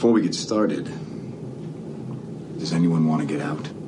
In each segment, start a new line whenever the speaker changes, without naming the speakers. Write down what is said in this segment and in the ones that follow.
Before we get started, does anyone want to get out?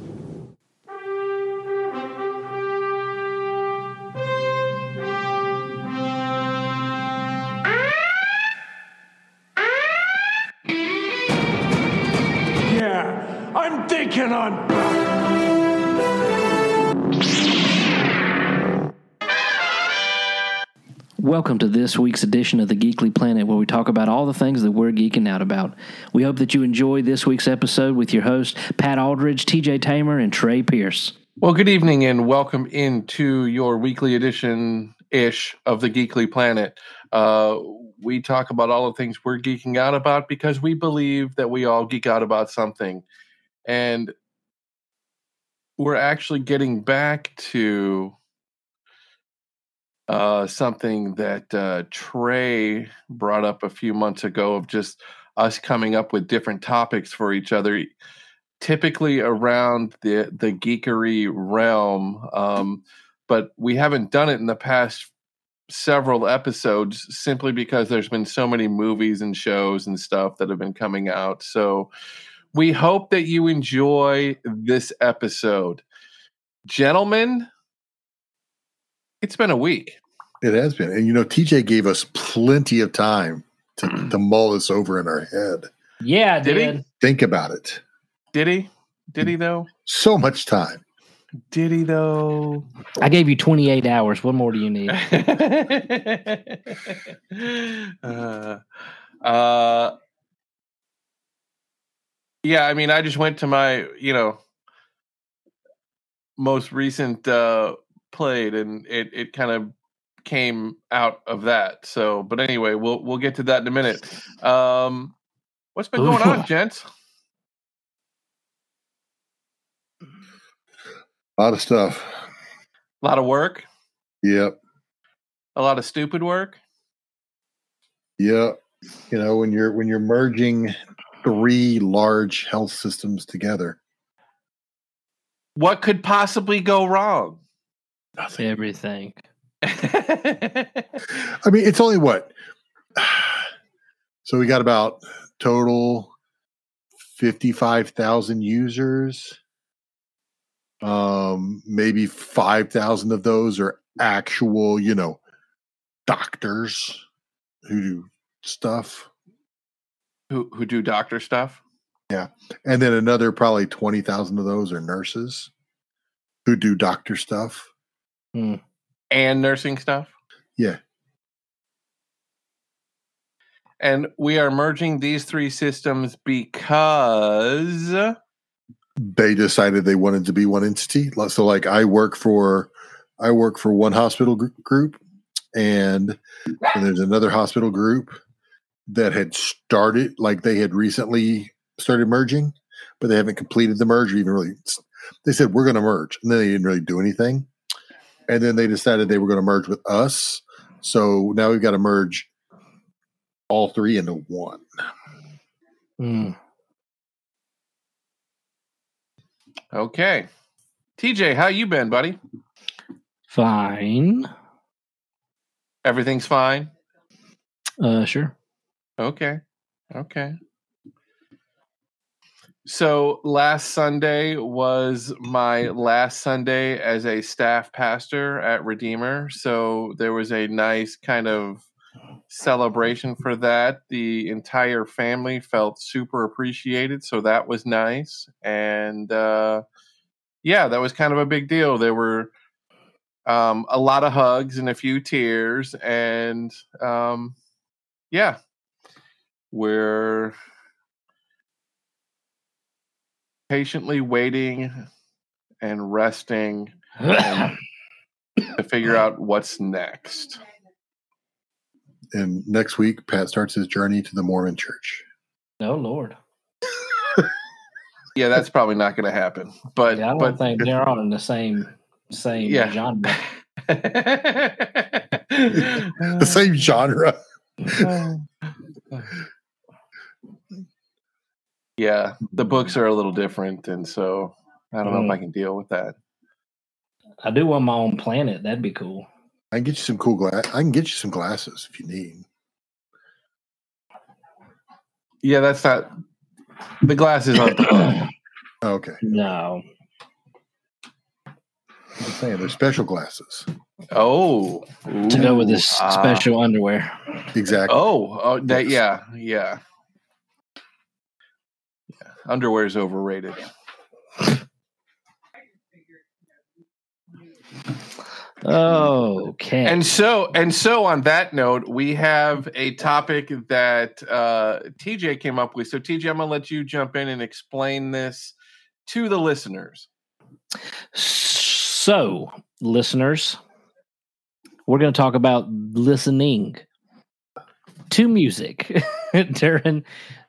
Welcome to this week's edition of the Geekly Planet, where we talk about all the things that we're geeking out about. We hope that you enjoy this week's episode with your hosts, Pat Aldridge, TJ Tamer, and Trey Pierce.
Well, good evening and welcome into your weekly edition ish of the Geekly Planet. Uh, we talk about all the things we're geeking out about because we believe that we all geek out about something. And we're actually getting back to uh, something that uh, Trey brought up a few months ago of just us coming up with different topics for each other, typically around the the geekery realm. Um, but we haven't done it in the past several episodes simply because there's been so many movies and shows and stuff that have been coming out. So we hope that you enjoy this episode. Gentlemen, it's been a week.
It has been. And you know, TJ gave us plenty of time to, to mull this over in our head.
Yeah,
Did
did.
he?
Think about it.
Did he? Did he though?
So much time.
Did he though?
I gave you 28 hours. What more do you need?
uh, uh, yeah, I mean, I just went to my, you know, most recent uh, played, and it it kind of came out of that. So, but anyway, we'll we'll get to that in a minute. Um, what's been going on, gents?
A lot of stuff.
A lot of work,
Yep.
a lot of stupid work.
Yep. You know, when you're when you're merging three large health systems together.
What could possibly go wrong?
Everything.
I mean, it's only what? So we got about total 55,000 users. Um, maybe 5,000 of those are actual, you know, doctors who do stuff.
who who do doctor stuff? Yeah.
And then another probably 20,000 of those are nurses who do doctor stuff.
And nursing stuff.
Yeah.
And we are merging these three systems because
They decided they wanted to be one entity. So like I work for I work for one hospital group and, and there's another hospital group that had started like they had recently started merging, but they haven't completed the merge even really they said we're going to merge and then they didn't really do anything. And then they decided they were going to merge with us. So now we've got to merge all three into one.
Mm.
okay. TJ, how you been, buddy?
Fine.
Everything's fine.
Uh, sure.
Okay. Okay. So last Sunday was my last Sunday as a staff pastor at Redeemer. So there was a nice kind of celebration for that. The entire family felt super appreciated. So that was nice. And uh, yeah, that was kind of a big deal. There were um, a lot of hugs and a few tears. And um, yeah, we're patiently waiting and resting and to figure out what's next.
And next week, Pat starts his journey to the Mormon church.
oh, Lord.
Yeah, that's probably not going to happen. But
Yeah, I don't
but
think they're all in the same same
Yeah.
genre.
The same genre. Oh.
Yeah, the books are a little different, and so I don't know if I can deal with that.
I do want my own planet. That'd be cool.
I can get you some cool glass. I can get you some glasses if you need.
Yeah, that's not the glasses aren't the.
Okay,
No.
I'm just saying they're special glasses.
Oh,
To go with this
Ooh, ah.
special underwear.
Exactly.
Oh, oh, that yeah, yeah. Underwear is overrated.
Okay.
And so, and so, on that note, we have a topic that uh, TJ came up with. So, TJ, I'm gonna let you jump in and explain this to the listeners.
So, listeners, we're going to talk about listening to music during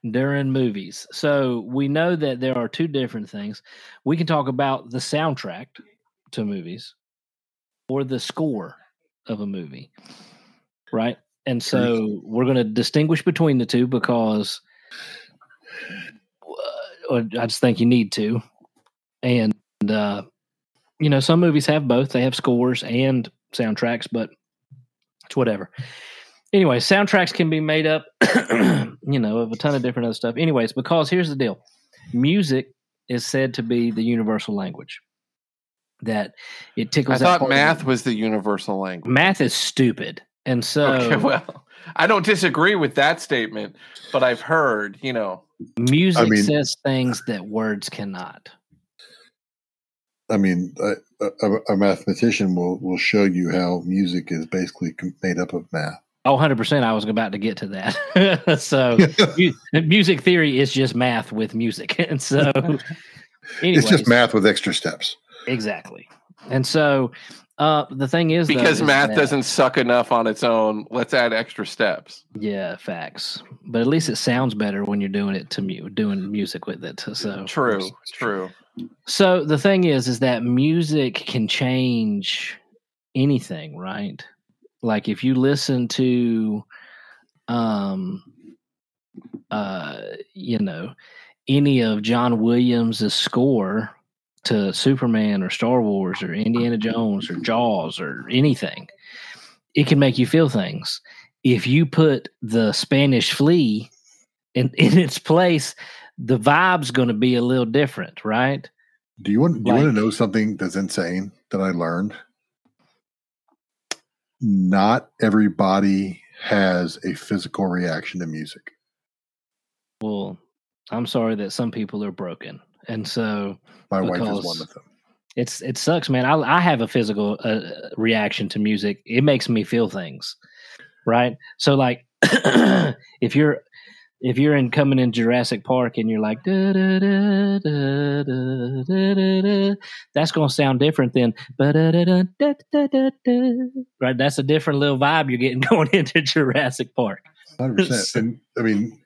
during movies. So, we know that there are two different things. We can talk about the soundtrack to movies or the score of a movie. Right? And so, we're going to distinguish between the two because uh, I just think you need to. And uh you know, some movies have both. They have scores and soundtracks, but it's whatever. Anyway, soundtracks can be made up, you know, of a ton of different other stuff. Anyways, because here's the deal music is said to be the universal language. That it
I
tickles. that
thought
part
math was the universal language.
math is stupid, and so
Okay, well, I don't disagree with that statement, but I've heard, you know,
music
mean-
says things that words cannot.
I mean, a, a, a mathematician will will show you how music is basically made up of math.
Oh, 100%. I was about to get to that. so, mu- music theory is just math with music. And so,
it's just math with extra steps.
Exactly. And so, uh, the thing is,
because
is
math
that-
doesn't suck enough on its own. Let's add extra steps.
Yeah, facts. But at least it sounds better when you're doing it to mu- doing music with it. So,
True, true.
so the thing is, is that music can change anything, right? Like if you listen to, um, uh, you know, any of John Williams' score to Superman or Star Wars or Indiana Jones or Jaws or anything, it can make you feel things. If you put the Spanish flea in, in its place, the vibe's going to be a little different, right?
Do you want? Do you want to know something that's insane that I learned? Not everybody has a physical reaction to music.
Well, I'm sorry that some people are broken, and so
My wife is one of them.
it's it sucks, man. I I have a physical uh, reaction to music. It makes me feel things, right? So like, if you're if you're in coming in Jurassic Park and you're like da, da, da, da, da, da, da, that's gonna sound different than da, da, da, da, da, da, da. right. That's a different little vibe you're getting going into Jurassic Park.
Hundred percent. And I mean,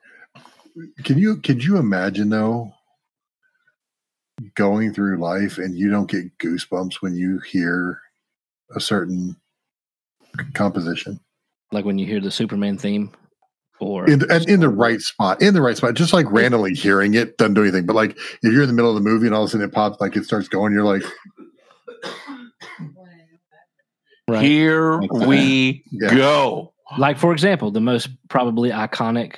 can you could you imagine though going through life and you don't get goosebumps when you hear a certain composition?
Like when you hear the Superman theme or
in the, and in the right spot, in the right spot, just like randomly hearing it doesn't do anything. But like if you're in the middle of the movie and all of a sudden it pops, like it starts going, you're like,
right.
Here we
Yeah.
go.
like for example the most probably iconic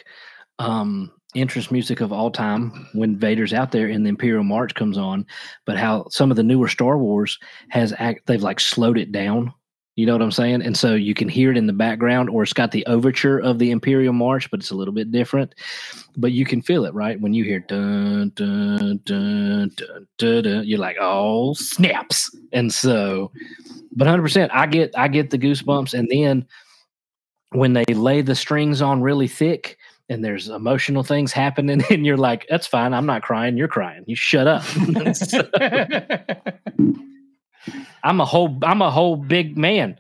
um entrance music of all time when vader's out there and the imperial march comes on but how some of the newer star wars has act they've like slowed it down you know what i'm saying? And so you can hear it in the background or it's got the overture of the imperial march but it's a little bit different. But you can feel it right? When you hear dun dun dun dun dun, dun you're like oh snaps. And so but 100% i get i get the goosebumps. And then when they lay the strings on really thick and there's emotional things happening and you're like that's fine i'm not crying you're crying you shut up i'm a whole i'm a whole big man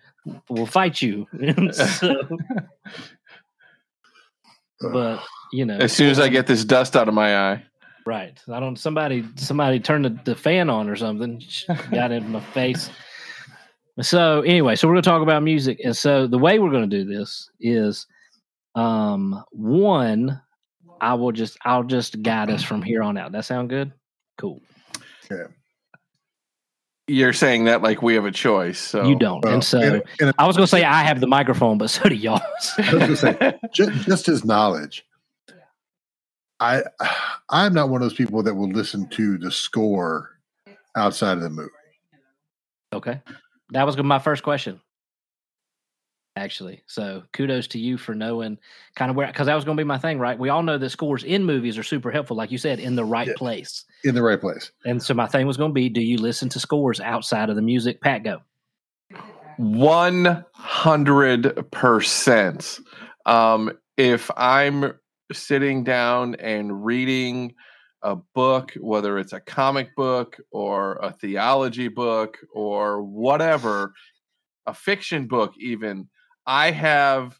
we'll fight you. So, but you know.
As soon as I get this dust out of my eye,
right. I don't somebody somebody turned the, the fan on or something. Got in my face. So anyway so we're going to talk about music. And so the way we're going to do this is um one i will just i'll just guide us from here on out. That sound good? Cool
you're saying that like we have a choice. So
you don't
well,
and so
and- and
i was going to say i have the microphone but so do y'all
I was gonna say, ju- just as knowledge, I I'm not one of those people that will listen to the score outside of the movie.
Okay. That was my first question. Actually. So kudos to you for knowing kind of where because that was gonna be my thing, right? We all know that scores in movies are super helpful, like you said, in the right
Yeah.
place.
In the right place.
And so my thing was gonna be, do you listen to scores outside of the music? Pat go.
One hundred percent. Um, if I'm sitting down and reading a book, whether it's a comic book or a theology book or whatever, a fiction book, even, I have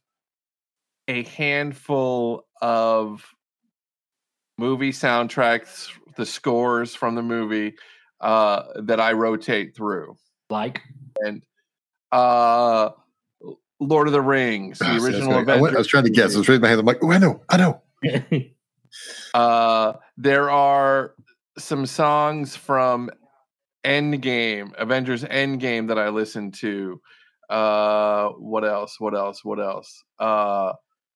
a handful of movie soundtracks, the scores from the movie uh, that I rotate through
Like
and uh Lord of the Rings, the
Ah, see, that's
original
right. I, went- I was trying to guess. I was raising my hand. I'm like, oh, I know, I know.
Uh, there are some songs from Endgame, Avengers Endgame that I listen to. Uh, what else? What else? What else? Uh,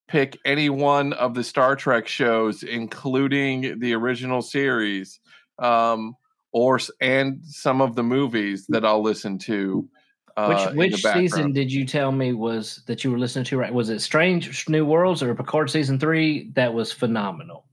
pick any one of the Star Trek shows, including the original series, um, or and some of the movies that I'll listen to. Uh,
which which season did you tell me was that you were listening to right? Was it Strange New Worlds or Picard season three? That was phenomenal.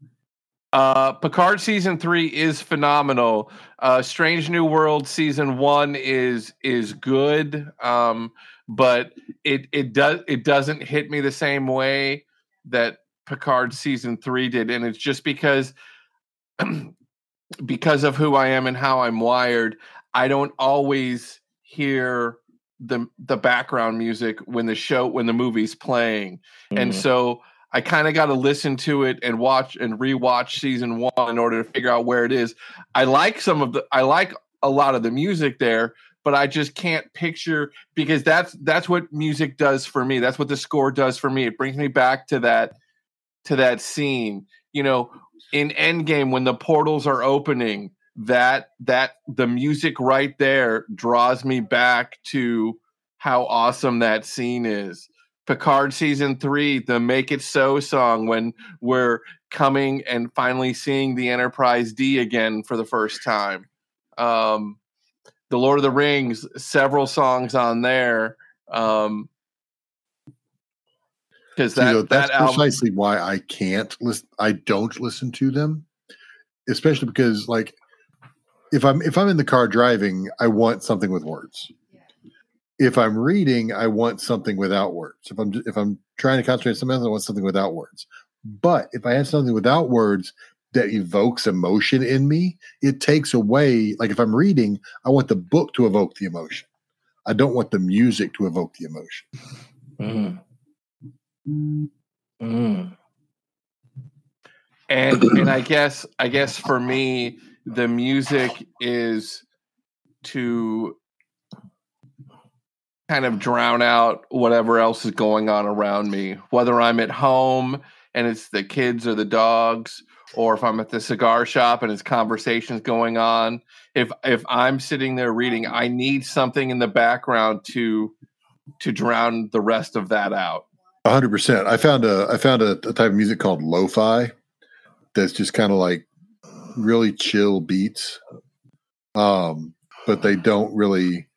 Uh, Picard season three is phenomenal. Uh, Strange New World season one is is good, um, but it it does it doesn't hit me the same way that Picard season three did, and it's just because because of who I am and how I'm wired. I don't always hear the the background music when the show when the movie's playing and
Mhm.
so I kind of got to listen to it and watch and rewatch season one in order to figure out where it is. I like some of the, I like a lot of the music there, but I just can't picture because that's that's what music does for me. That's what the score does for me. It brings me back to that to that scene. You know, in Endgame when the portals are opening, that that the music right there draws me back to how awesome that scene is. Picard season three, the Make It So song, when we're coming and finally seeing the Enterprise D again for the first time. Um, the Lord of the Rings, several songs on there. Um, because that,
though, that's
that album,
precisely why I can't listen. I don't listen to them, especially because like if I'm if I'm in the car driving, I want something with words. If I'm reading, I want something without words. If I'm if I'm trying to concentrate on something else, I want something without words. But if I have something without words that evokes emotion in me, it takes away. Like if I'm reading, I want the book to evoke the emotion. I don't want the music to evoke the emotion.
Mm. Mm.
and and I guess I guess for me the music is to kind of drown out whatever else is going on around me whether I'm at home and it's the kids or the dogs or if I'm at the cigar shop and it's conversations going on if if I'm sitting there reading I need something in the background to to drown the rest of that out
A hundred percent. I found a I found a, a type of music called lo-fi that's just kind of like really chill beats. Um, but they don't really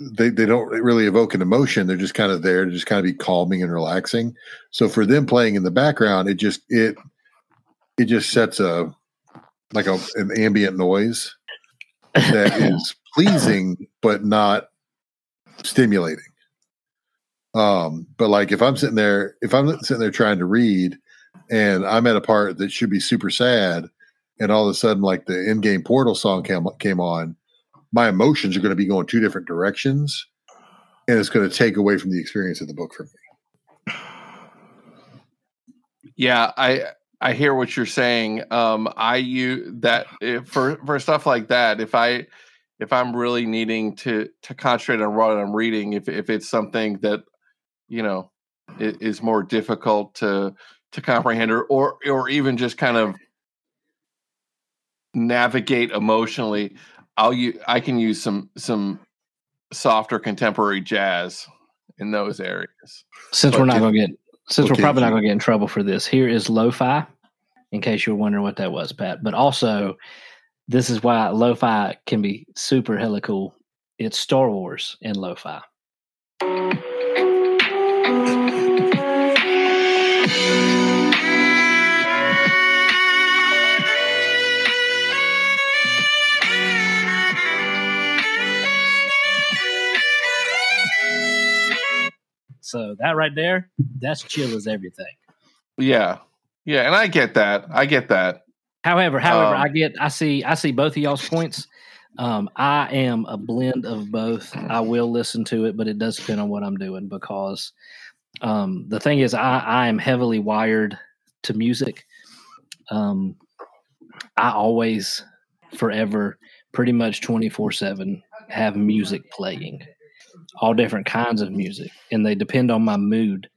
they they don't really evoke an emotion. They're just kind of there to just kind of be calming and relaxing. So for them playing in the background, it just it it just sets a like a an ambient noise that is pleasing but not stimulating. Um, but like if I'm sitting there, if I'm sitting there trying to read and I'm at a part that should be super sad, and all of a sudden like the Endgame portal song came came on, my emotions are going to be going two different directions, and it's going to take away from the experience of the book for me.
Yeah, I I hear what you're saying. Um, I use that if, for for stuff like that. If I if I'm really needing to to concentrate on what I'm reading, if if it's something that you know is more difficult to to comprehend, or or or even just kind of navigate emotionally, I'll use I can use some some softer contemporary jazz in those areas.
Since
But
we're not going to get, since we're probably not going to get in trouble for this, here is lo-fi. in case you're wondering what that was, Pat. But also, this is why lo-fi can be super hella cool. It's Star Wars in lo-fi. So that right there, that's chill as everything.
Yeah, yeah, and I get that. I get that.
However, however,
Um,
I get, I see, I see both of y'all's points. Um, I am a blend of both. I will listen to it, but it does depend on what I'm doing because um, the thing is, I, I am heavily wired to music. Um, I always, forever, pretty much 24 7 have music playing, all different kinds of music, and they depend on my mood.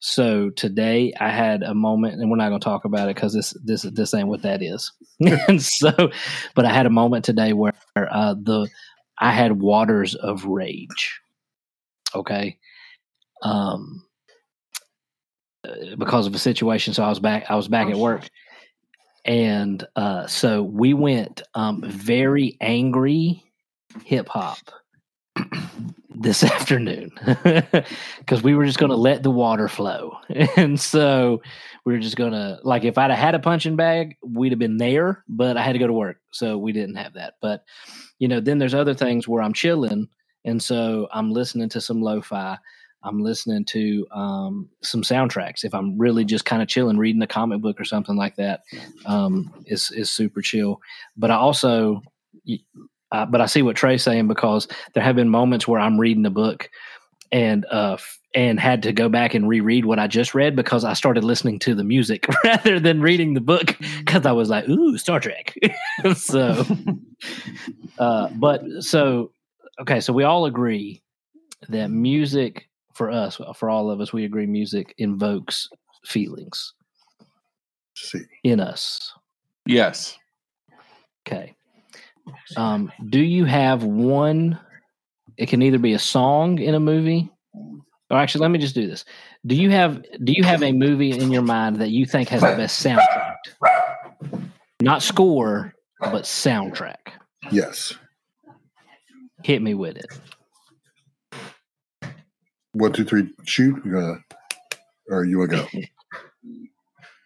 So today I had a moment, and we're not going to talk about it because this this this ain't what that is. and so, but I had a moment today where uh, the I had waters of rage. Okay, um, uh, because of a situation. So I was back. I was back at work, and uh, so we went um, very angry hip hop this afternoon because we were just going to let the water flow. And so we were just going to, like, if I'd have had a punching bag, we'd have been there, but I had to go to work. So we didn't have that. But, you know, then there's other things where I'm chilling. And so I'm listening to some lo fi. I'm listening to um, some soundtracks. If I'm really just kind of chilling, reading a comic book or something like that, um, is is super chill. But I also, uh, but I see what Trey's saying because there have been moments where I'm reading a book and uh f- and had to go back and reread what I just read because I started listening to the music rather than reading the book because I was like, ooh, Star Trek. so, uh, but so okay, so we all agree that music for us, for all of us, we agree music invokes feelings
see.
in us.
Yes.
Okay. Um, do you have one? It can either be a song in a movie, or actually, let me just do this. Do you have Do you have a movie in your mind that you think has the best soundtrack? Not score, but soundtrack.
Yes.
Hit me with it.
One, two, three, shoot. You're gonna, or you want to go?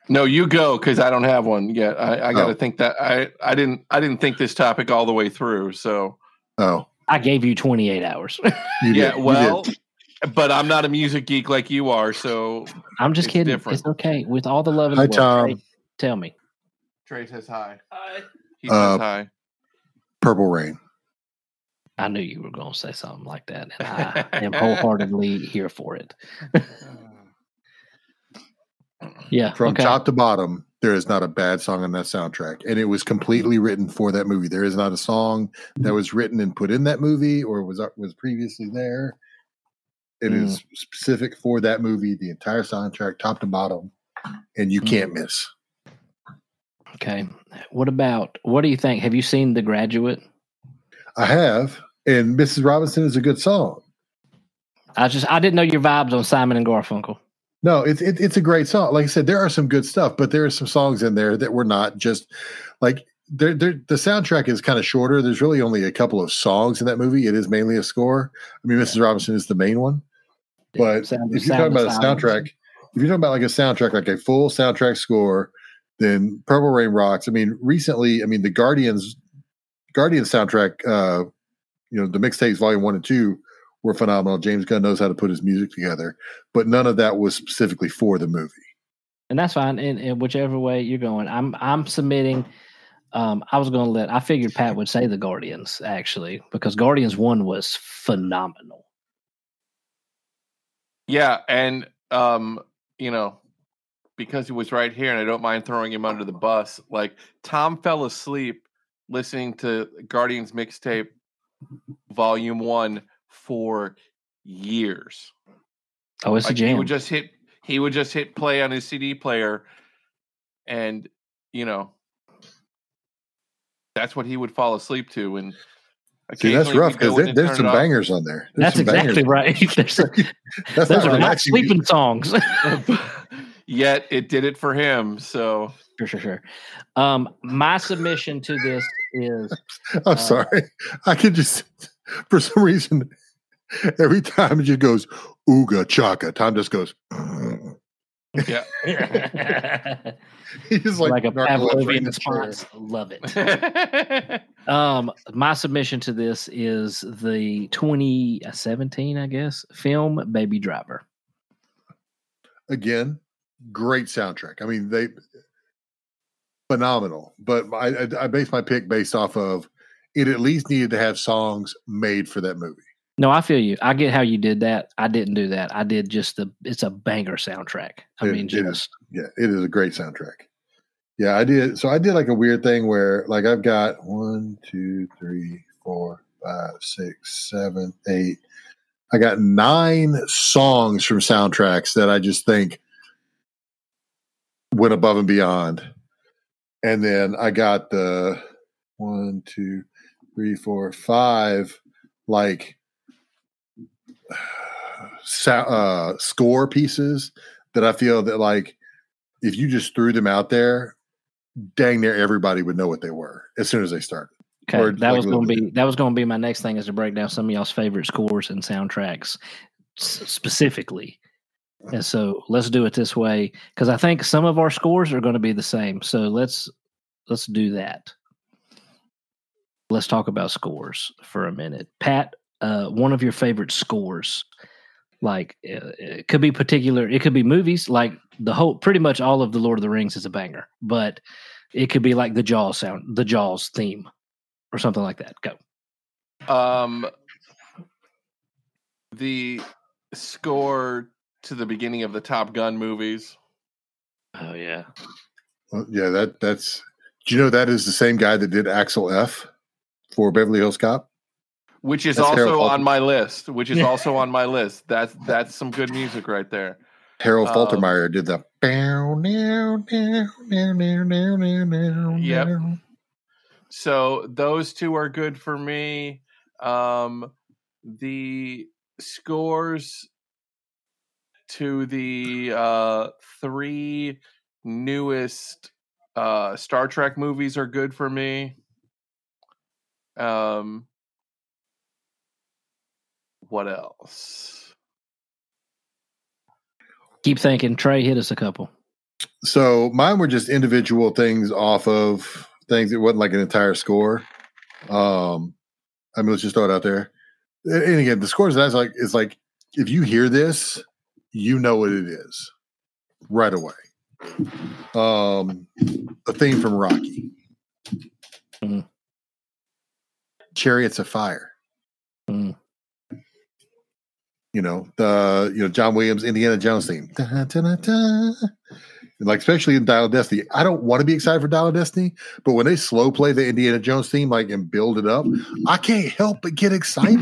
No, you go because I don't have one yet. I, I got to
Oh.
think that I, I didn't I didn't think this topic all the way through. So
Oh,
I gave you 28 hours.
you
yeah,
did. you
well,
did.
but I'm not a music geek like you are. So
I'm just
It's
kidding.
different.
It's okay. With all the love in the
Hi,
world,
Tom.
Trey, tell me.
Trey says hi. He
Uh,
says hi.
Purple Rain.
I knew you were going to say something like that, and I am wholeheartedly here for it. Yeah.
From
okay.
top to bottom, there is not a bad song on that soundtrack, and it was completely written for that movie. There is not a song that was written and put in that movie or was uh, was previously there. It is specific for that movie, the entire soundtrack, top to bottom, and you can't miss.
Okay. What about what do you think? Have you seen The Graduate?
I have, and Mrs. Robinson is a good song.
I just I didn't know your vibes on Simon and Garfunkel.
No, it's it, it's a great song. Like I said, there are some good stuff, but there are some songs in there that were not just like they're, they're, the soundtrack is kind of shorter. There's really only a couple of songs in that movie. It is mainly a score. I mean, Mrs. Robinson is the main one, but
Sound-
if you're talking about a soundtrack, if you're talking about like a soundtrack, like a full soundtrack score, then Purple Rain rocks. I mean, recently, I mean, the Guardians Guardians soundtrack, uh, you know, the mixtapes volume one and two were phenomenal. James Gunn knows how to put his music together, but none of that was specifically for the movie.
and that's fine. And, and whichever way you're going, I'm I'm submitting. Um, I was going to let. I figured Pat would say the Guardians actually because Guardians one was phenomenal.
Yeah, and um, you know, because he was right here, and I don't mind throwing him under the bus. Like Tom fell asleep listening to Guardians mixtape volume one for years.
Oh, it's
Like,
a
He
jam.
would just hit he would just hit play on his CD player, and you know, that's what he would fall asleep to. And
See, that's rough because there, there's some bangers on there. There's
That's
some bangers.
exactly right. There's,
That's
those are not
relaxing
sleeping songs.
Yet it did it for him. So
Sure, sure, sure. Um, my submission to this is
I'm
Uh,
sorry. I could just for some reason every time it just goes ooga chaka. Tom just goes.
Yeah.
He's
like,
like,
a Pavlovian response. Love it. Um, my submission to this is the 2017, I guess, film Baby Driver.
Again, great soundtrack. I mean, they phenomenal. But I, I, I base my pick based off of it. At least needed to have songs made for that movie.
No, I feel you. I get how you did that. I didn't do that. I did just the. It's a banger soundtrack. I
It-
mean,
it is.
just
Yeah, it is a great soundtrack. Yeah, I did. So I did like a weird thing where, like, I've got one, two, three, four, five, six, seven, eight. I got nine songs from soundtracks that I just think went above and beyond. And then I got the one, two, three, four, five, like uh, score pieces that I feel that like if you just threw them out there, dang near everybody would know what they were as soon as they started.
okay.
or
That
like
was going to be that was going to be my next thing is to break down some of y'all's favorite scores and soundtracks s- specifically. And so let's do it this way because I think some of our scores are going to be the same. So let's let's do that. Let's talk about scores for a minute. Pat, uh, one of your favorite scores, like uh, it could be particular. It could be movies, like the whole, pretty much all of the Lord of the Rings is a banger, but it could be like the Jaws sound, the Jaws theme, or something like that. Go.
Um, the score to the beginning of the Top Gun movies.
Oh yeah.
Well, yeah, that that's. Do you know that is the same guy that did Axel F for Beverly Hills Cop?
which is
That's
also on my list. Which is also on my list. That's that's some good music right there.
Harold
Um,
Faltermeyer did the.
Yep. So those two are good for me. Um, the scores to the uh, three newest uh, Star Trek movies are good for me. Um, what else?
Keep thinking. Trey, hit us a couple.
So mine were just individual things off of things. It wasn't like an entire score. Um, I mean, let's just throw it out there. And again, the scores that's like is like if you hear this, you know what it is right away. Um, a theme from Rocky,
Mhm.
Chariots of Fire.
Mm.
You know the you know John Williams Indiana Jones theme. Da, da, da, da. Like especially in Dial of Destiny. I don't want to be excited for Dial of Destiny, but when they slow play the Indiana Jones theme like and build it up, I can't help but get excited.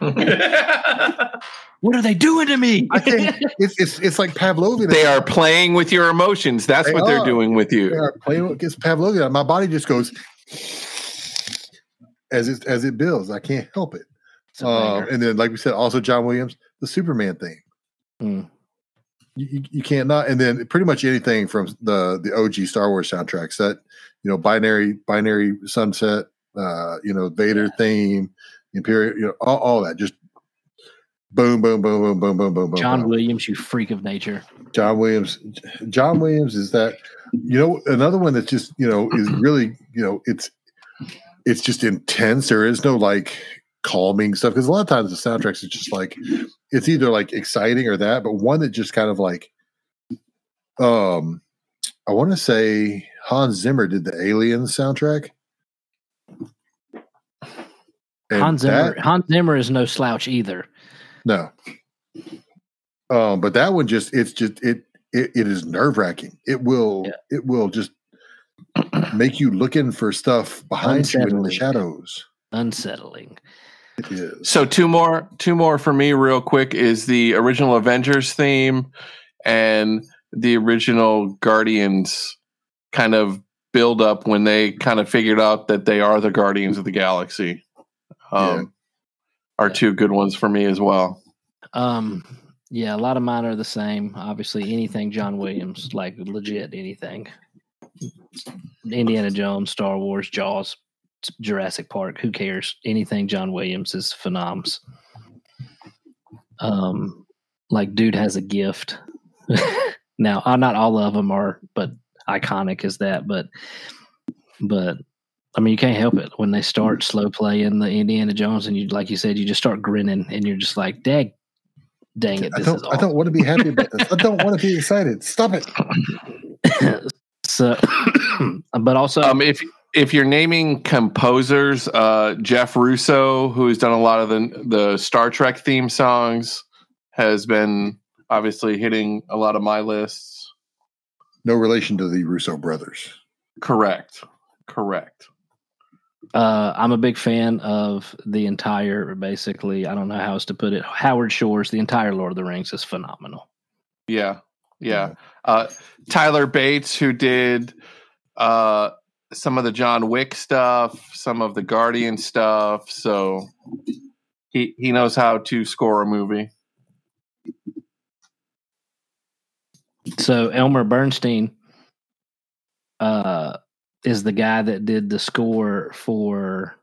What are they doing to me?
I can't. It's it's, it's like Pavlovian.
they are playing with your emotions. That's
They
what they're doing with
They
you.
are playing against Pavlovian. My body just goes as it as it builds. I can't help it. Um, and then, like we said, also John Williams, the Superman theme.
Mm.
You, you, you can't not. And then pretty much anything from the the OG Star Wars soundtracks that you know, binary binary sunset, uh, you know, Vader theme, Imperial, you know, all, all that. Just boom, boom, boom, boom, boom, boom, boom, boom.
John
boom.
Williams, you freak of nature.
John Williams. John Williams is that you know another one that's just you know is really you know it's it's just intense. There is no like calming stuff because a lot of times the soundtracks is just like it's either like exciting or that, but one that just kind of like um I want to say Hans Zimmer did the Alien soundtrack. And
Hans Zimmer,
that-
Hans Zimmer is no slouch either.
no. Um, but that one just it's just it it, it is nerve wracking. It will
Yeah.
it will just make you looking for stuff behind you in the shadows.
Unsettling.
It is.
So two more, two more for me, real quick, is the original Avengers theme and the original Guardians kind of build up when they kind of figured out that they are the Guardians of the Galaxy. Um, Are two good ones for me as well.
Um, yeah, a lot of mine are the same. Obviously, anything John Williams, like legit anything. Indiana Jones, Star Wars, Jaws, Jurassic Park. Who cares? Anything John Williams is phenoms. Um, like dude has a gift. now, not all of them are, but iconic as that. But, but I mean, you can't help it when they start slow playing the Indiana Jones, and you, like you said, you just start grinning, and you're just like, "Dag, dang it,
I don't.
is
I don't want to be happy about this. I don't want to be excited. Stop it.
so, but also,
Um, if if you're naming composers, uh, Jeff Russo, who's done a lot of the the Star Trek theme songs, has been obviously hitting a lot of my lists.
No relation to the Russo brothers.
Correct. Correct.
uh, I'm a big fan of the entire. Basically, I don't know how else to put it. Howard Shore's the entire Lord of the Rings is phenomenal.
Yeah. Yeah. Uh, Tyler Bates, who did uh, some of the John Wick stuff, some of the Guardian stuff. So he he knows how to score a movie.
So Elmer Bernstein uh, is the guy that did the score for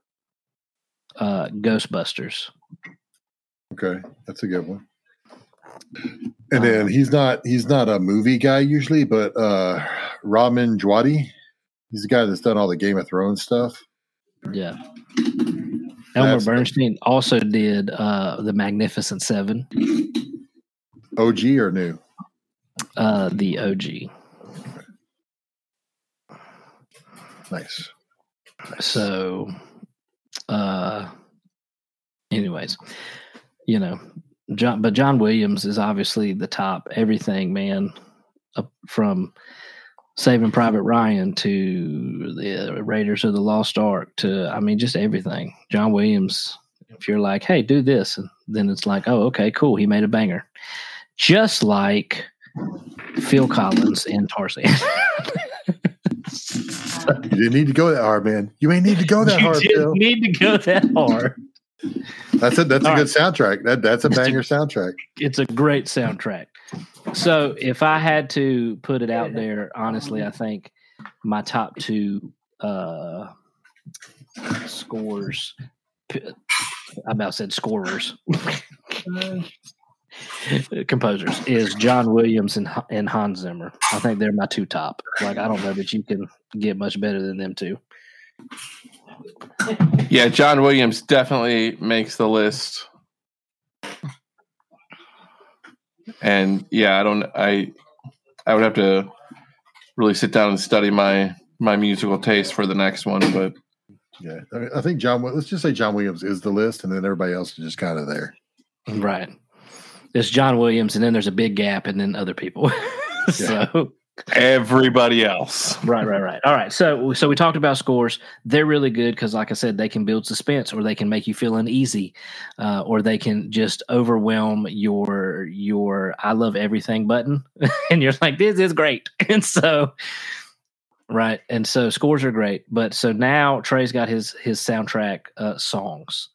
uh, Ghostbusters.
Okay, that's a good one. And then he's not he's not a movie guy usually, but uh Ramin Djawadi, he's the guy that's done all the Game of Thrones stuff.
Yeah. Elmer
That's-
Bernstein also did uh, the Magnificent Seven,
OG or new?
uh, the OG.
Nice.
So, uh, anyways, you know, John, but John Williams is obviously the top everything, man, up from Saving Private Ryan to the uh, Raiders of the Lost Ark to, I mean, just everything. John Williams, if you're like, hey, do this, and then it's like, oh, okay, cool, he made a banger. Just like Phil Collins in Tarzan.
You didn't need to go that hard, man. You ain't need to go that
you
hard,
didn't
Phil.
need to go that hard.
That's a that's a
All
good soundtrack. That that's a
It's a-
banger soundtrack.
it's a great soundtrack. So if I had to put it out there, honestly, I think my top two uh scores. I about said scorers composers is John Williams and and Hans Zimmer. I think they're my two top. Like I don't know that you can get much better than them two.
Yeah, John Williams definitely makes the list. And yeah, I don't I I would have to really sit down and study my my musical taste for the next one, but
Yeah, I, mean, I think John. Let's just say John Williams is the list, and then everybody else is just kind of there.
Right. It's John Williams and then there's a big gap and then other people. so
everybody else.
right right right. All right. So so we talked about scores. They're really good because like i said they can build suspense or they can make you feel uneasy uh, or they can just overwhelm your your i love everything button. And you're like this is great. And so right. And so scores are great. But so now trey's got his his soundtrack uh, songs.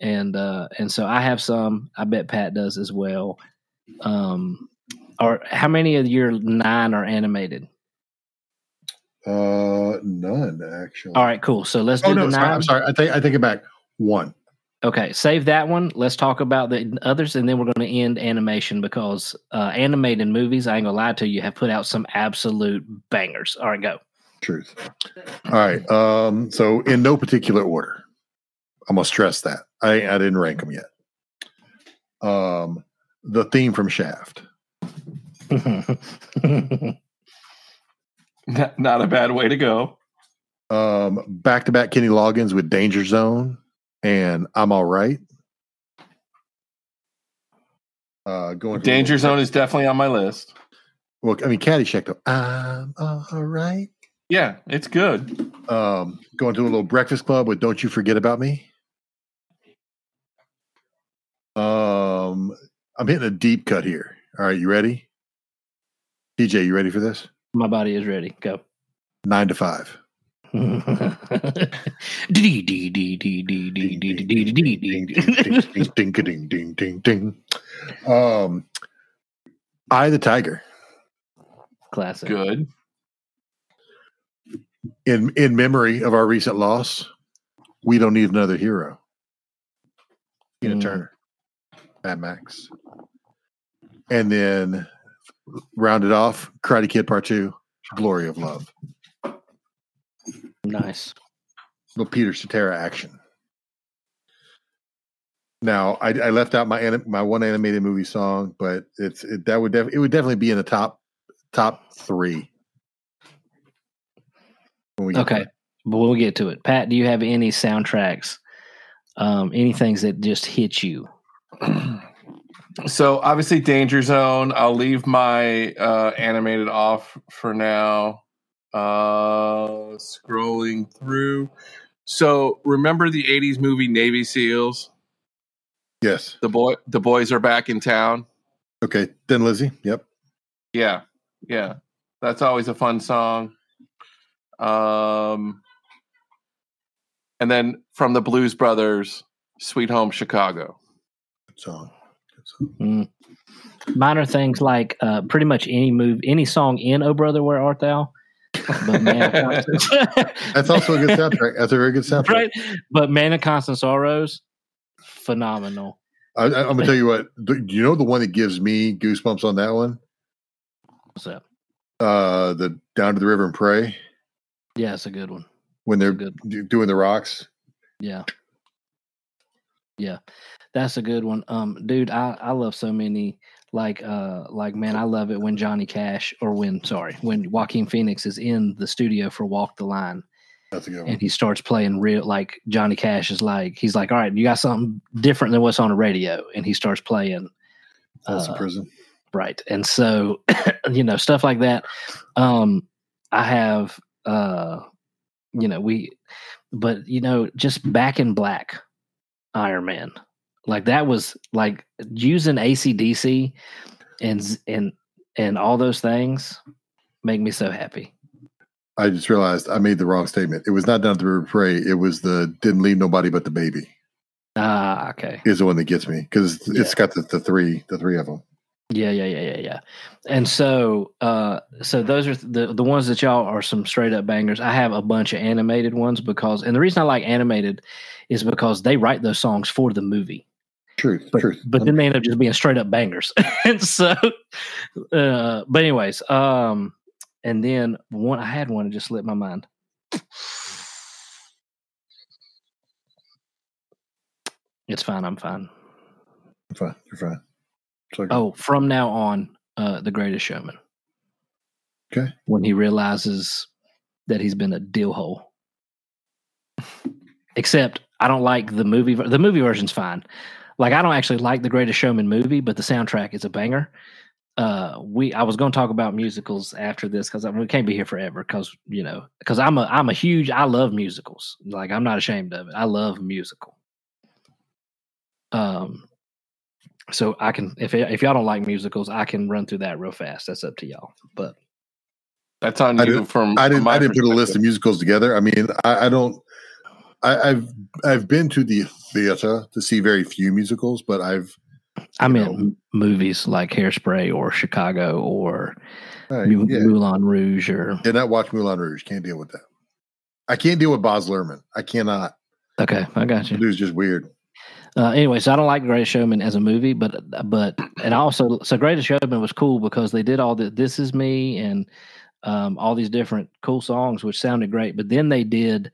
And uh and so i have some. I bet pat does as well. Um or how many of your nine are animated
Uh, none actually.
All right, cool. So let's do
Oh
the
no, sorry. I'm sorry. I think I take it back. One.
Okay, save that one. Let's talk about the others, and then we're going to end animation because uh, animated movies, I ain't gonna lie to you, have put out some absolute bangers. All right, go.
Truth. All right. Um. So in no particular order. I'm gonna stress that I I didn't rank them yet. Um. The theme from Shaft.
Not, not a bad way to go.
Um. Back to back Kenny Loggins with Danger Zone and I'm all right. Uh, going
Danger Zone is definitely on my list.
Well, I mean, Caddyshack though. I'm all right.
Yeah, it's good.
Um, going to a little breakfast club with "Don't You Forget About Me." Um, I'm hitting a deep cut here. All right, you ready? TJ, you ready for this?
My body is ready. Go.
Nine to five.
Dee dee dee dee dee dee dee dee dee dee
Ding,
dee.
ding, ding, ding, ding, ding, ding, ding. Um, I the Tiger.
Classic.
Good.
in in memory of our recent loss, we don't need another hero. Tina
Mm.
Turner, Mad Max, and then rounded off Karate Kid Part Two, Glory of Love,
Nice.
little Peter Cetera action. Now, I, I left out my anim- my one animated movie song, but it's it, that would def- it would definitely be in the top top three.
Okay.
there.
But we'll get to it. Pat, do you have any soundtracks? Um, any things that just hit you?
So obviously, Danger Zone. I'll leave my uh, animated off for now. Uh, scrolling through. So remember the '80s movie Navy SEALs?
Yes.
The boy, the boys are back in town.
Okay. Thin Lizzy. Yep.
Yeah, yeah, that's always a fun song. Um, and then from the Blues Brothers, "Sweet Home Chicago."
Good song. Song.
Mm. Minor things like uh, pretty much any move, any song in "Oh Brother, Where Art Thou." But man, of
That's also a good soundtrack. That's a very good soundtrack.
right. But man of constant sorrows, phenomenal.
I, I, I'm gonna tell you what. Do you know the one that gives me goosebumps on that one?
What's that?
Uh, the Down to the River and Pray
Yeah, it's a good one.
when they're
Good.
doing the rocks.
Yeah. Yeah. That's a good one. Um, dude, I, I love so many like uh like man, I love it when Johnny Cash or when sorry, when Joaquin Phoenix is in the studio for Walk the Line
That's a good one.
and he starts playing real like Johnny Cash is like he's like, All right, you got something different than what's on the radio and he starts playing
Folsom
uh,
Prison.
right and so you know stuff like that um i have uh you know we but you know just back in black iron man like that was like using AC/DC and and and all those things make me so happy
I just realized I made the wrong statement. It was not Down to the River and Pray. It was the Didn't Leave Nobody But the Baby.
ah okay
Is the one that gets me because
Yeah.
it's got the, the three the three of them.
Yeah, yeah, yeah, yeah, yeah. And so, uh, so those are the the ones that y'all are some straight up bangers. I have a bunch of animated ones because, and the reason I like animated is because they write those songs for the movie,
Truth,
but
truth.
but then they end up just being straight up bangers. and so, uh, but anyways, um, and then one I had one that just slipped my mind. It's fine. I'm fine.
I'm fine. You're fine. Like,
Oh, from now on, uh, the greatest showman.
Okay.
When he realizes that he's been a deal hole. Except I don't like the movie. The movie version's fine. Like I don't actually like the Greatest Showman movie, but the soundtrack is a banger. Uh, we I was going to talk about musicals after this because we can't be here forever because you know because I'm a I'm a huge I love musicals. Like I'm not ashamed of it. I love musical. Um, so I can if if y'all don't like musicals, I can run through that real fast. That's up to y'all. But
That's on
I
you
didn't-
from.
I didn't.
my
I didn't put a list of musicals together. I mean, I, I don't. I, I've I've been to the theater to see very few musicals, but I've
I
You
meant
know.
m- movies like Hairspray or Chicago or Mou-
yeah,
Moulin Rouge or
did not watch Moulin Rouge. Can't deal with that. I can't deal with Baz Luhrmann. I cannot.
okay, I got
The
you.
dude's just weird.
Uh, anyway, so I don't like Greatest Showman as a movie, but but and also so Greatest Showman was cool because they did all the This Is Me and um, all these different cool songs which sounded great. But then they did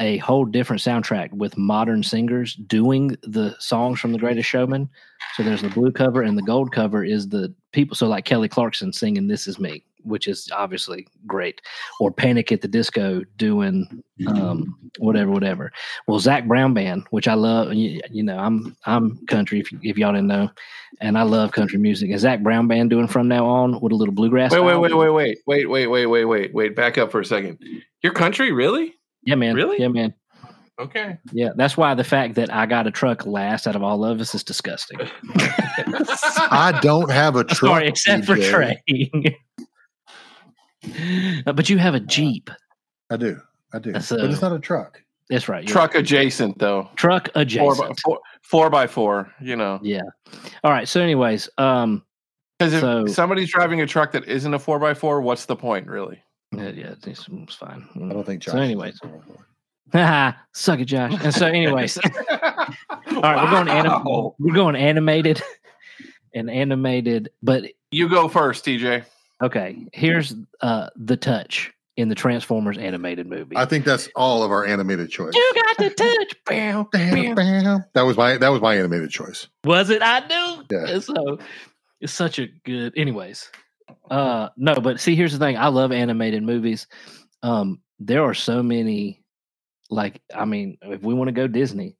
a whole different soundtrack with modern singers doing the songs from the Greatest Showman. So there's the blue cover and the gold cover is the people. So like Kelly Clarkson singing "This Is Me," which is obviously great, or Panic at the Disco doing um, whatever, whatever. Well, Zac Brown band, which I love. You, you know, I'm I'm country if, if y'all didn't know, and I love country music. And Zac Brown band doing from now on with a little bluegrass.
Wait, wait, wait, wait, wait, wait, wait, wait, wait, wait, wait. Back up for a second. Your country, really?
Yeah, man.
Really?
Yeah, man.
Okay.
Yeah, that's why the fact that I got a truck last out of all of us is disgusting.
I don't have a truck.
Sorry, except for
TJ.
Trey. Uh, but you have a Jeep.
I do. I do.
So-
but it's not a truck.
That's right. you're-
Truck adjacent, though.
truck
Four
adjacent.
by, four, four by four, you know.
Yeah. All right. So, anyways, um,
Because if
So-
somebody's driving a truck that isn't a four by four, what's the point, really?
Yeah, yeah, this was fine.
I don't think. Josh
So, anyways,
in the-
Haha, suck it, Josh. And so, anyways, all right, we're going anim- we're going animated and animated, but
You go first, TJ.
okay. Here's uh the touch in the Transformers animated movie.
I think that's all of our animated choice.
you got the touch, bam,
Bam,
bam.
bam. That was my that was my animated choice.
Was it? I do.
Yeah.
So it's such a good. Anyways, uh, no, but see, here's the thing. I love animated movies. Um, there are so many. Like, I mean, if we want to go Disney,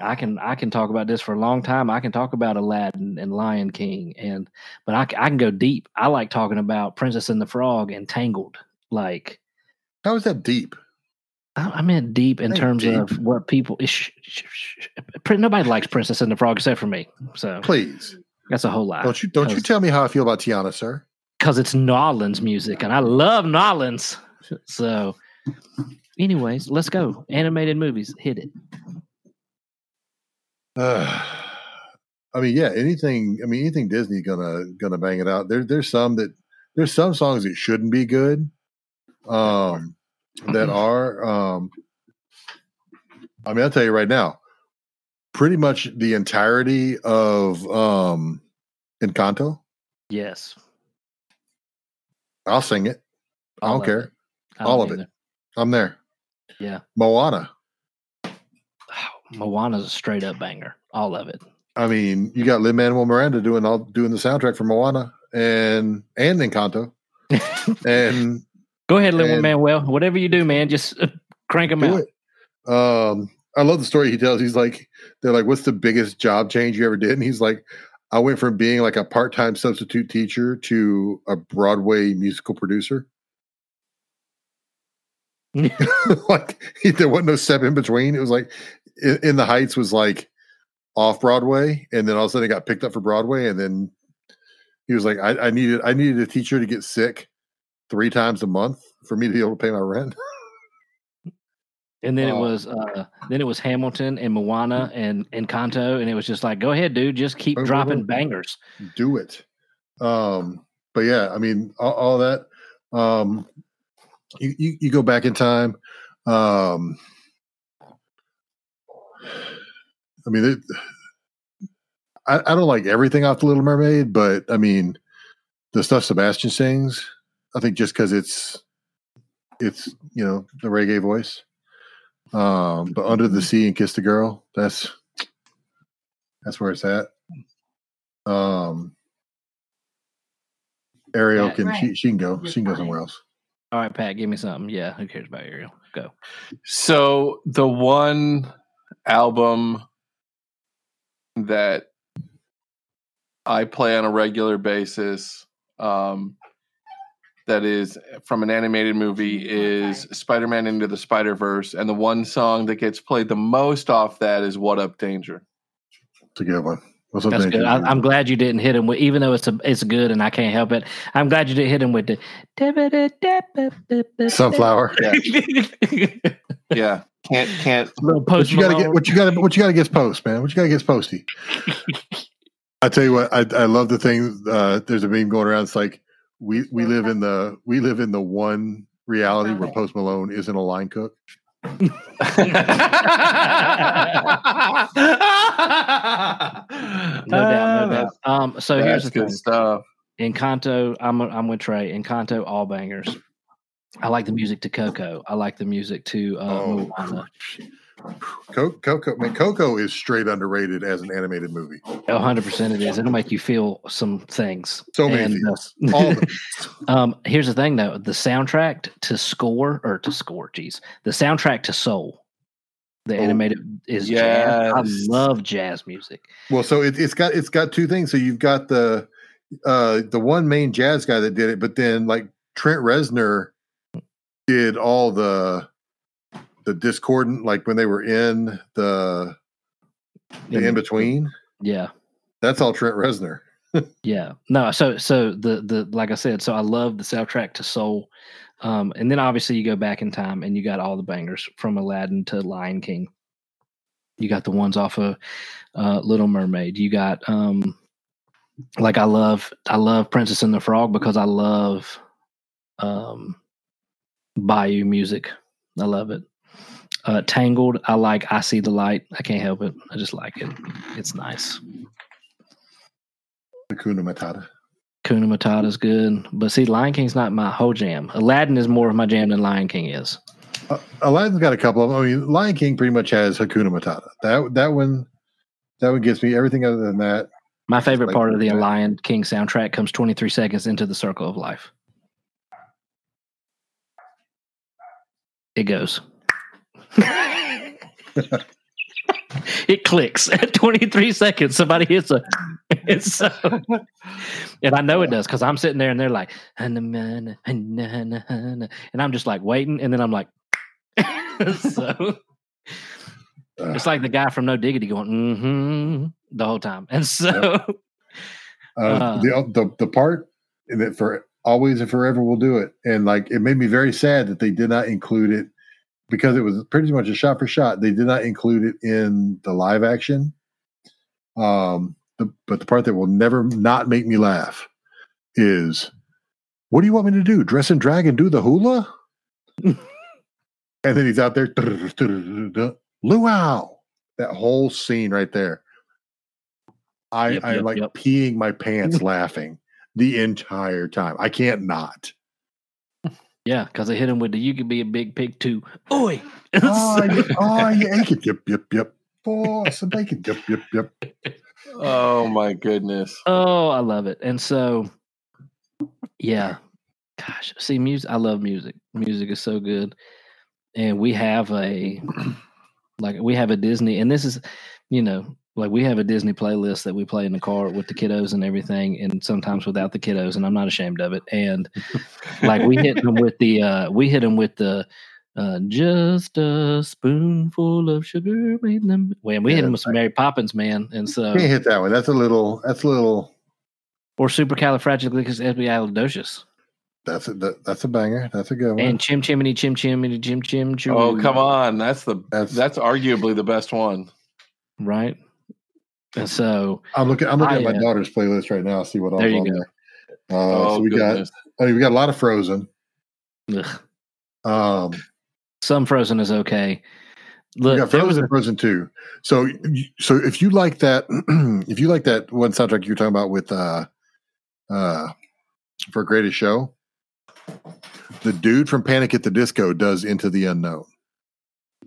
I can I can talk about this for a long time. I can talk about Aladdin and Lion King, and but I, I can go deep. I like talking about Princess and the Frog and Tangled. Like,
How is that deep?
I, I meant deep in terms
deep.
of what people. Sh- sh- sh- sh- nobody likes Princess and the Frog except for me. So
Please
that's a whole lot.
don't you don't you tell me how I feel about Tiana, sir.
Because it's Nolans music, and I love Nolans. So, anyways, let's go. Animated movies, hit it.
Uh, I mean, yeah, anything. I mean, anything Disney gonna gonna bang it out. There, there's some that there's some songs that shouldn't be good. Um, that are. Um, I mean, I'll tell you right now. Pretty much the entirety of um, Encanto.
Yes,
I'll sing it. I don't care.
I
All
don't
of it. I'm there.
Yeah,
Moana.
Moana's a straight up banger. All of it.
I mean, you got Lin Manuel Miranda doing all doing the soundtrack for Moana and and Encanto, and
Go ahead, Lin Manuel. Whatever you do, man, just uh, crank them out.
it. Um, I love the story he tells. He's like, they're like, "What's the biggest job change you ever did?" And he's like, "I went from being like a part time substitute teacher to a Broadway musical producer." Hmm. like there wasn't no step in between. It was like in, in the Heights was like off Broadway, and then all of a sudden it got picked up for Broadway, and then he was like, I, "I needed I needed a teacher to get sick three times a month for me to be able to pay my rent."
And then it
Oh.
was uh then it was Hamilton and Moana and Encanto, and it was just like, go ahead, dude, just keep dropping bangers.
do it. Um, but yeah, I mean, all, all that. Um, you, you you go back in time. Um, I mean, it, I I don't like everything off the Little Mermaid, but I mean, the stuff Sebastian sings, I think just because it's it's you know the reggae voice. Um, but under the sea and kiss the girl, that's that's where it's at. Um, Ariel
Pat,
can she,
Right.
she can go
You're
she can go somewhere else.
All right, Pat, give me something. Yeah, who cares about Ariel? Go.
So the one album that I play on a regular basis um, that is from an animated movie is Spider-Man Into the Spider-Verse, and the one song that gets played the most off that is "What Up Danger."
It's a good one. What's up,
That's
Danger?
good. I, I'm glad you didn't hit him with, even though it's a, it's good and I can't help it. I'm glad you didn't hit him with the
Sunflower.
Yeah, can't can't.
Little
What you gotta get? What you gotta? What you gotta get? Post man. What you gotta get? Posty. I tell you what. I I love the thing. Uh, there's a meme going around. It's like we we live in the we live in the one reality where Post Malone isn't a line cook.
No doubt, no doubt. Um, so here's
That's
the
good
thing.
stuff.
Encanto, I'm I'm with Trey. Encanto, all bangers. I like the music to Coco. I like the music to uh,
Oh,
Moana.
Co- Coco, man, Coco is straight underrated as an animated movie.
100 percent it is. It'll make you feel some things.
So many
And, uh.
All
um, here's the thing though: the soundtrack to score or to score, geez, the soundtrack to Soul, the
Oh,
animated is jazz. I love jazz music.
Well, so it, it's got it's got two things. So you've got the uh the one main jazz guy that did it, but then like Trent Reznor did all the the discordant, like when they were in the the in between.
Yeah,
That's all Trent Reznor.
yeah. No, so so the the like I said, so I love the soundtrack to Soul. Um, and then obviously you go back in time and you got all the bangers from Aladdin to Lion King. You got the ones off of uh, Little Mermaid. You got um, like I love I love Princess and the Frog because I love um Bayou music. I love it. Uh, Tangled, I like I See the Light. I can't help it. I just like it. It's nice.
Hakuna Matata.
Hakuna Matata is good. But see, Lion King's not my whole jam. Aladdin is more of my jam than Lion King is.
Uh, Aladdin's got a couple of. I mean, Lion King pretty much has Hakuna Matata. That that one, that one gets me. Everything other than that,
My favorite
like
part of the
that.
Lion King soundtrack comes 23 seconds into the circle of life. It goes. It clicks at 23 seconds. Somebody hits a. It's so, and I know it does because I'm sitting there and they're like, and I'm just like waiting, and then I'm like, so it's like the guy from No Diggity going, mm-hmm, the whole time. And so,
uh,
Uh.
the the the part that for always and forever will do it, and like it made me very sad that they did not include it because it was pretty much a shot for shot. They did not include it in the live action. Um, the, but the part that will never not make me laugh is, what do you want me to do? Dress and drag and do the hula? and then he's out there, luau. That whole scene right there. I
Yep,
I
yep,
like
yep.
peeing my pants laughing the entire time. I can't not.
Yeah, because I hit him with the you could be a big pig too. Oi!
Oh, you, oh, you ate it. Yep, yep, yep. Oh, some bacon. Yep, yep, yep.
Oh my goodness.
Oh, I love it. And so, yeah, gosh, see, music. I love music. Music is so good, and we have a like we have a Disney, and this is, you know, like we have a Disney playlist that we play in the car with the kiddos and everything, and sometimes without the kiddos, and I'm not ashamed of it. And like we hit them with the, uh we hit them with the. Uh, just a spoonful of sugar made them. When we hit them with some Mary Poppins, man, and so
Can't hit that one. That's a little. That's a little.
or supercalifragilisticexpialidocious.
That's a that, that's a banger. That's a good one.
And chim chimney chim chimney chim chim chim.
Oh come on, that's the
That's-
that's arguably the best one.
Right. And so
I'm looking. I'm looking
I,
at my
uh,
daughter's playlist right now. See what all's
There you
on
go.
there. Uh,
oh
so we
goodness.
got. I mean, we got a lot of Frozen.
ugh,
Um,
some frozen is okay.
we
Look,
got
there was
Frozen
a,
Frozen two. So, so if you like that, if you like that one soundtrack you're talking about with uh, uh, for Greatest Show, the dude from Panic at the Disco does Into the Unknown.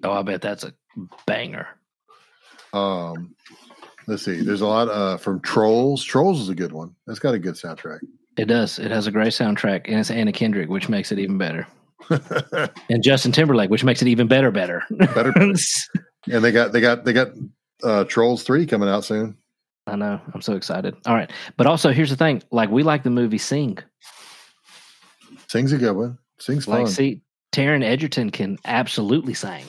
oh, I bet that's a banger.
Um, let's see. There's a lot uh, from Trolls. Trolls is a good one. That's got a good soundtrack.
It does. It has a great soundtrack, and it's Anna Kendrick, which makes it even better. And Justin Timberlake, which makes it even better, better.
Better. and they got they got they got uh, Trolls three coming out soon.
I know. I'm so excited. All right, but also here's the thing: like we like the movie Sing.
Sing's a good one. Sing's fun.
Like, see, Taron Egerton can absolutely sing.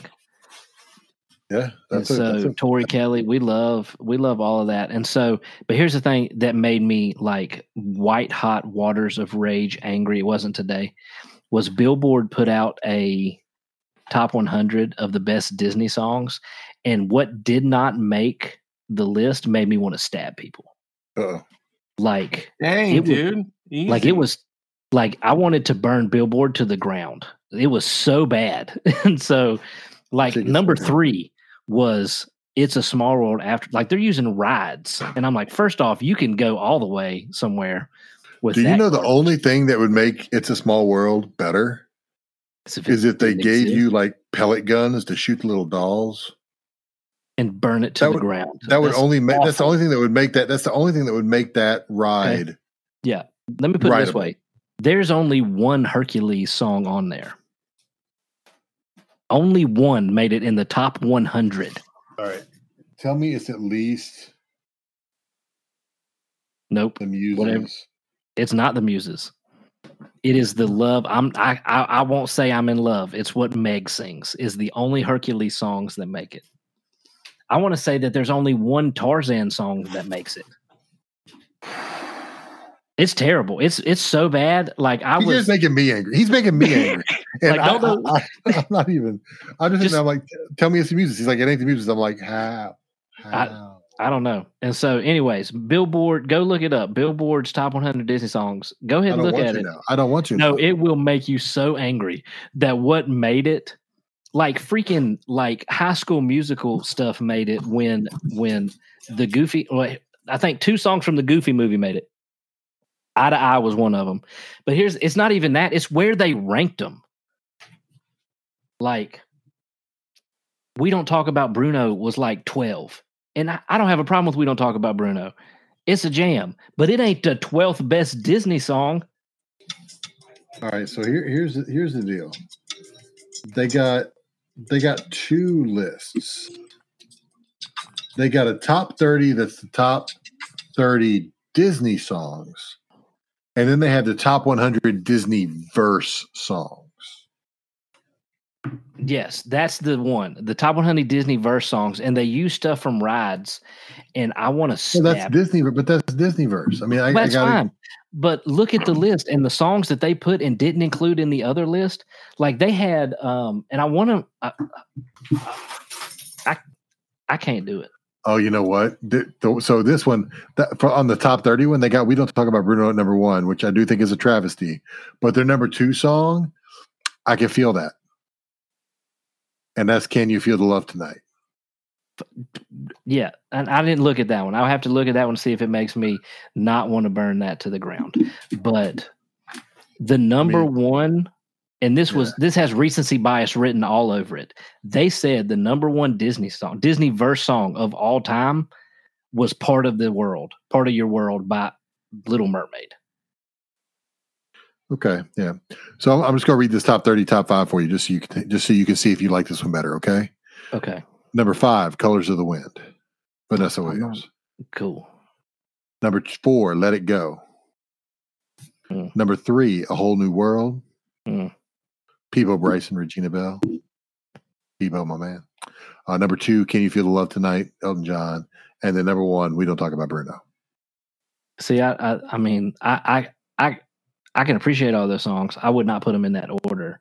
Yeah,
And
that's a,
so
that's a
Tori Kelly, we love we love all of that. And so, but here's the thing that made me like white hot waters of rage angry. It wasn't today. Was Billboard put out a top 100 of the best Disney songs, and what did not make the list made me want to stab people.
uh
Like
Dang,
It was-
dude.
like it was like I wanted to burn Billboard to the ground. It was so bad. and so like number 3 was it's a small world after like they're using rides and I'm like first off you can go all the way somewhere with
Do you know the only thing that would make It's a Small World better
if
is if they gave you like pellet guns to shoot the little dolls.
and burn it to
that
the
would-
ground.
That would
That's
only make that's the only thing that would make that that's the only thing that would make that ride.
Yeah let me put it this way. There's only one Hercules song on there. Only one made it in the top 100.
All right. Tell me it's at least
Nope.
the muses.
Whatever. It's not the muses. It is the love. I'm. I, I. I won't say I'm in love. It's what Meg sings. Is the only Hercules songs that make it. I want to say that there's only one Tarzan song that makes it. It's terrible. It's it's so bad. Like I
He's
was.
just making me angry. He's making me angry. And
Like,
I,
don't know-
I, am not even. I'm just,
Just-
I'm like, tell me it's the muses. He's like, it ain't the muses. I'm like, how?
I-
How?
I don't know. And so, anyways, Billboard, go look it up. Billboard's top 100 Disney songs. Go ahead and look at it.
now. I don't want to.
No,
now.
it will make you so angry that what made it, like freaking like High School Musical stuff, made it when when the Goofy. Well, I think two songs from the Goofy movie made it. Eye to Eye was one of them, but here's it's not even that. It's where they ranked them. Like, we don't talk about Bruno was like twelve, and I, I don't have a problem with we don't talk about Bruno. It's a jam, but it ain't the twelfth best Disney song.
All right, so here, here's the- here's the deal. They got they got two lists. They got a top thirty that's the top thirty Disney songs, and then they have the top one hundred Disney verse songs.
Yes, that's the one. The top 100 Disney verse songs, and they use stuff from rides. And I want to
So that's Disney, but that's Disney verse. I mean, I, I
that's
got
fine. But look at the list and the songs that they put and didn't include in the other list. Like they had, um, and I want to, I, I, I can't do it.
Oh, you know what? So this one, that, for, on the top thirty one, they got. We don't talk about Bruno at number one, which I do think is a travesty. But their number two song, I can feel that, and that's "Can You Feel the Love Tonight."
Yeah, and I didn't look at that one. I'll have to look at that one to see if it makes me not want to burn that to the ground. But the number one, and this was this has recency bias written all over it. They said the number one Disney song, Disney verse song of all time, was "Part of the World," "Part of Your World" by Little Mermaid.
Okay, yeah. So I'm, just gonna read this top thirty, top five for you, just so you can just so you can see if you like this one better. Okay.
Okay,
Number five, "Colors of the Wind," Vanessa Williams.
cool.
Number four, "Let It Go."
Mm.
Number three, "A Whole New World."
Mm.
Peabo Bryson, Regina Belle. Peabo, my man. Uh, number two, "Can You Feel the Love Tonight?" Elton John. And then number one, we don't talk about Bruno.
See, I, I, I mean, I, I, I, I can appreciate all those songs. I would not put them in that order,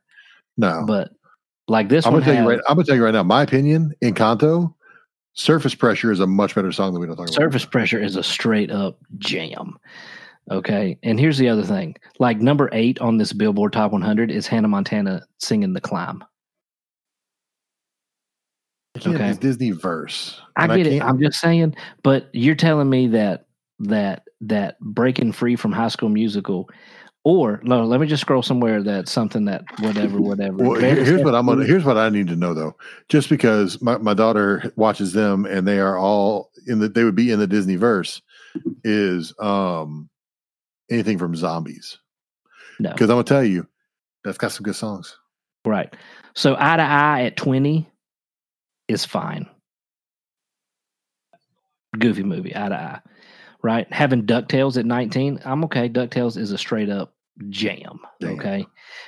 No,
but like this
I'm
one,
gonna tell you
had-
right. I'm gonna tell you right now. My opinion, Encanto, Surface Pressure is a much better song than we don't talk about.
Surface pressure is a straight up jam. Okay. And here's the other thing like number eight on this Billboard Top 100 is Hannah Montana singing The Climb. Okay.
it's Disney verse.
I get it. I'm just saying, but you're telling me that, that, that breaking free from high school musical, or no, let me just scroll somewhere that's something that whatever, whatever.
Well, here- here's what I'm gonna. Here's what I need to know though. Just because my, my daughter watches them and they are all in the, they would be in the Disney verse, is um anything from zombies.
No.
Because I'm gonna tell you, that's got some good songs.
Right. So eye to eye at 20 is fine. Goofy movie, eye to eye. Right. Having DuckTales at 19, I'm okay. DuckTales is a straight up jam.
Jam.
Okay.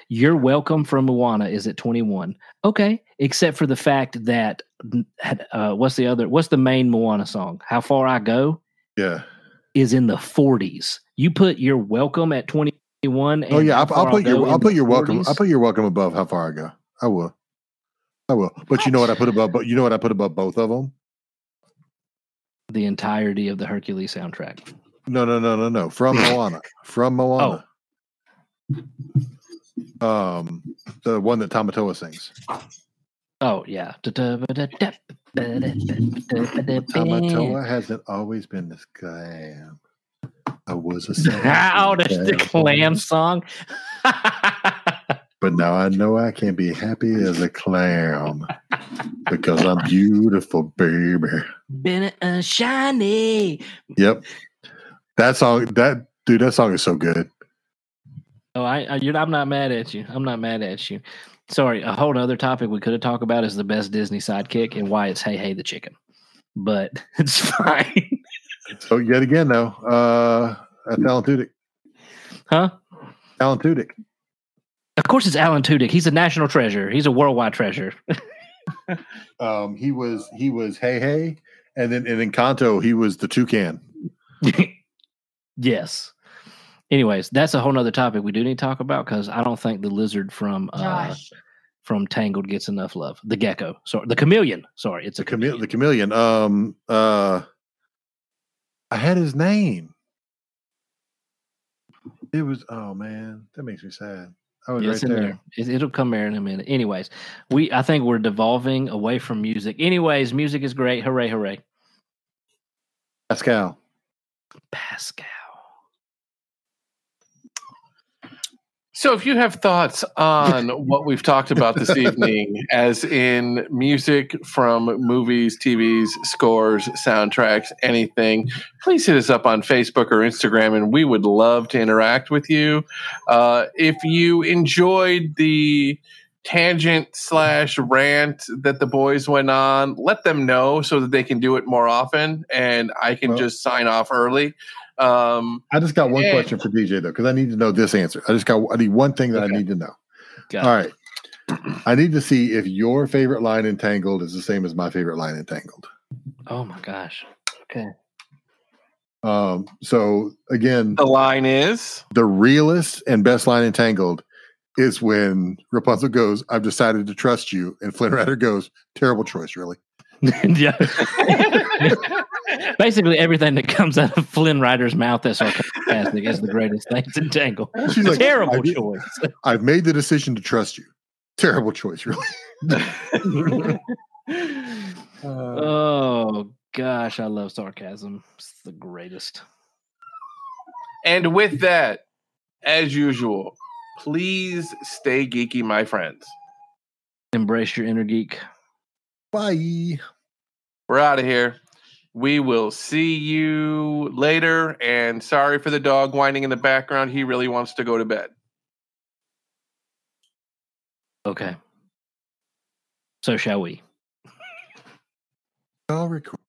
You're welcome from Moana is at 21. Okay. Except for the fact that uh, what's the other what's the main Moana song? How far I go
Yeah.
is in the 40s. You put your welcome at 21.
Oh yeah. I'll, I'll put your I'll put your welcome. I'll put your welcome above how far I go. I will. I will. But you know what I put above? But you know what I put above both of them?
the entirety of the Hercules soundtrack.
No, no, no, no, no. From Moana. From Moana. Um, the one that Tamatoa sings.
Oh yeah.
Tamatoa hasn't always been this glam. I was a
How does the
clam
clam song?
but now I know I can be happy as a clam because I'm beautiful, baby.
Been a shiny.
Yep, that song. That dude. That song is so good.
Oh, I, I you're, I'm not mad at you. I'm not mad at you. Sorry, a whole other topic we could have talked about is the best Disney sidekick and why it's Hey Hey the Chicken. But it's fine.
So yet again, though, uh, that's Alan Tudyk.
huh?
Alan Tudyk.
Of course it's Alan Tudyk. He's a national treasure. He's a worldwide treasure.
Um, he was he was hey hey, and then in Encanto he was the toucan.
yes. Anyways, that's a whole nother topic we do need to talk about because I don't think the lizard from uh, from Tangled gets enough love. The gecko, sorry, the chameleon. Sorry, it's a
The chameleon. The chameleon. Um. Uh. I had his name. It was oh man, that makes me sad. I was
It's
right
in
there.
there. It, it'll come there in a minute. Anyways, we I think we're devolving away from music. Anyways, music is great. Hooray, hooray.
Pascal.
Pascal.
So, if you have thoughts on what we've talked about this evening, as in music from movies, TVs, scores, soundtracks, anything, please hit us up on Facebook or Instagram, and we would love to interact with you. Uh, if you enjoyed the tangent slash rant that the boys went on, let them know so that they can do it more often, and I can
Well-
just sign off early. Um,
I just got one
Yeah.
question for TJ though, because I need to know this answer. I just got I need one thing that
Okay.
I need to know.
Got
All
it.
right. I need to see if your favorite line in Tangled is the same as my favorite line in Tangled.
Oh my gosh. Okay.
Um, so again,
the line is.
the realest and best line in Tangled is when Rapunzel goes, I've decided to trust you. And Flynn Rider goes, terrible choice, really.
yeah. Basically, everything that comes out of Flynn Rider's mouth that's sarcastic is the greatest thing in Tangle.
She's like,
Terrible
I did-
choice.
I've made the decision to trust you. Terrible choice, really.
Uh, oh gosh, I love sarcasm. It's the greatest.
And with that, as usual, please stay geeky, my friends.
Embrace your inner geek.
Bye.
We're out of here. We will see you later. And sorry for the dog whining in the background. He really wants to go to bed.
Okay. So shall we?
I'll record.